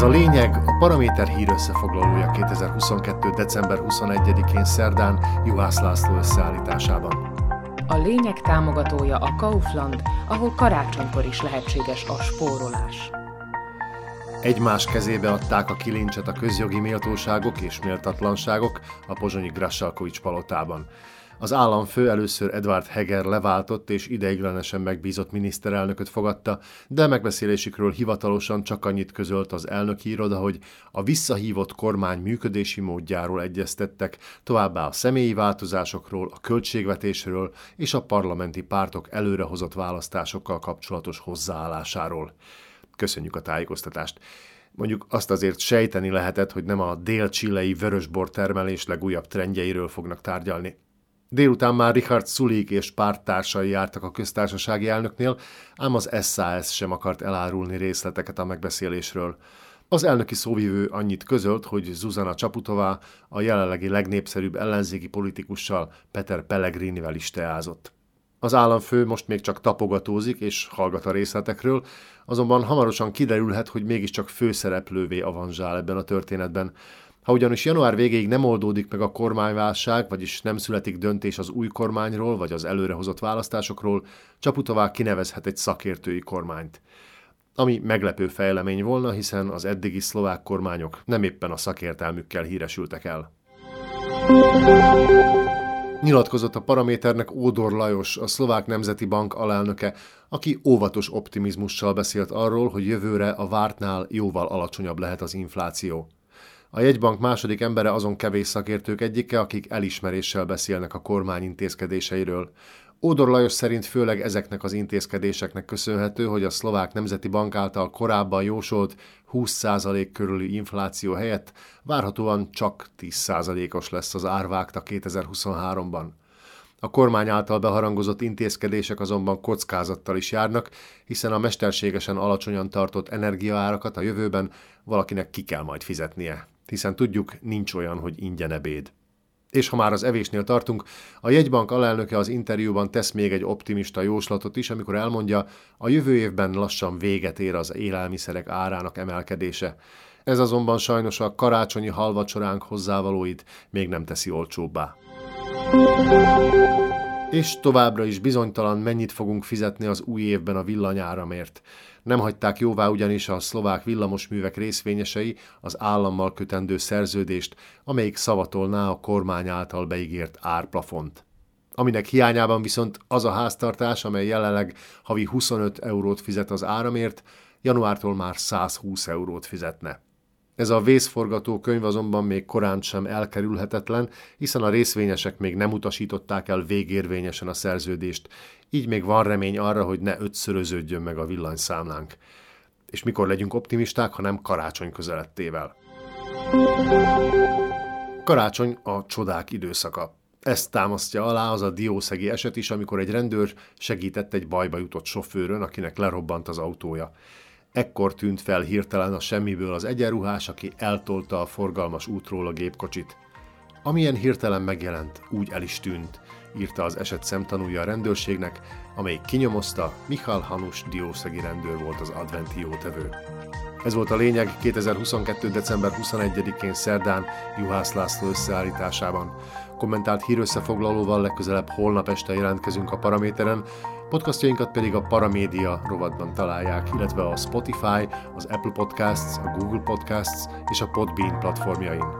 Ez a lényeg a Paraméter hír összefoglalója 2022. december 21-én szerdán Juhász László összeállításában. A lényeg támogatója a Kaufland, ahol karácsonykor is lehetséges a spórolás. Egymás kezébe adták a kilincset a közjogi méltóságok és méltatlanságok a pozsonyi Grassalkovics palotában. Az államfő először Edward Heger leváltott és ideiglenesen megbízott miniszterelnököt fogadta, de megbeszélésükről hivatalosan csak annyit közölt az elnöki iroda, hogy a visszahívott kormány működési módjáról egyeztettek, továbbá a személyi változásokról, a költségvetésről és a parlamenti pártok előrehozott választásokkal kapcsolatos hozzáállásáról. Köszönjük a tájékoztatást! Mondjuk azt azért sejteni lehetett, hogy nem a dél-csilei vörösbor termelés legújabb trendjeiről fognak tárgyalni. Délután már Richard Sulik és párttársai jártak a köztársasági elnöknél, ám az SAS sem akart elárulni részleteket a megbeszélésről. Az elnöki szóvivő annyit közölt, hogy Zuzana Csaputová a jelenlegi legnépszerűbb ellenzéki politikussal Peter Pellegrinivel is teázott. Az államfő most még csak tapogatózik és hallgat a részletekről, azonban hamarosan kiderülhet, hogy mégiscsak főszereplővé avanzsál ebben a történetben. Ha ugyanis január végéig nem oldódik meg a kormányválság, vagyis nem születik döntés az új kormányról vagy az előrehozott választásokról, Csaputová kinevezhet egy szakértői kormányt. Ami meglepő fejlemény volna, hiszen az eddigi szlovák kormányok nem éppen a szakértelmükkel híresültek el. Nyilatkozott a paraméternek Ódor Lajos, a Szlovák Nemzeti Bank alelnöke, aki óvatos optimizmussal beszélt arról, hogy jövőre a vártnál jóval alacsonyabb lehet az infláció. A jegybank második embere azon kevés szakértők egyike, akik elismeréssel beszélnek a kormány intézkedéseiről. Ódor Lajos szerint főleg ezeknek az intézkedéseknek köszönhető, hogy a szlovák nemzeti bank által korábban jósolt 20% körüli infláció helyett várhatóan csak 10%-os lesz az árvágta 2023-ban. A kormány által beharangozott intézkedések azonban kockázattal is járnak, hiszen a mesterségesen alacsonyan tartott energiaárakat a jövőben valakinek ki kell majd fizetnie hiszen tudjuk, nincs olyan, hogy ingyen ebéd. És ha már az evésnél tartunk, a jegybank alelnöke az interjúban tesz még egy optimista jóslatot is, amikor elmondja, a jövő évben lassan véget ér az élelmiszerek árának emelkedése. Ez azonban sajnos a karácsonyi halvacsoránk hozzávalóit még nem teszi olcsóbbá. És továbbra is bizonytalan, mennyit fogunk fizetni az új évben a villanyáramért. Nem hagyták jóvá ugyanis a szlovák villamosművek részvényesei az állammal kötendő szerződést, amelyik szavatolná a kormány által beígért árplafont. Aminek hiányában viszont az a háztartás, amely jelenleg havi 25 eurót fizet az áramért, januártól már 120 eurót fizetne. Ez a vészforgató könyv azonban még korán sem elkerülhetetlen, hiszen a részvényesek még nem utasították el végérvényesen a szerződést, így még van remény arra, hogy ne ötszöröződjön meg a villanyszámlánk. És mikor legyünk optimisták, ha nem karácsony közelettével. Karácsony a csodák időszaka. Ezt támasztja alá az a diószegi eset is, amikor egy rendőr segített egy bajba jutott sofőrön, akinek lerobbant az autója. Ekkor tűnt fel hirtelen a semmiből az egyenruhás, aki eltolta a forgalmas útról a gépkocsit. Amilyen hirtelen megjelent, úgy el is tűnt, írta az eset szemtanúja a rendőrségnek, amely kinyomozta, Michal Hanus diószegi rendőr volt az adventi jótevő. Ez volt a lényeg 2022. december 21-én szerdán Juhász László összeállításában. Kommentált hírösszefoglalóval legközelebb holnap este jelentkezünk a Paraméteren, podcastjainkat pedig a Paramédia rovatban találják, illetve a Spotify, az Apple Podcasts, a Google Podcasts és a Podbean platformjain.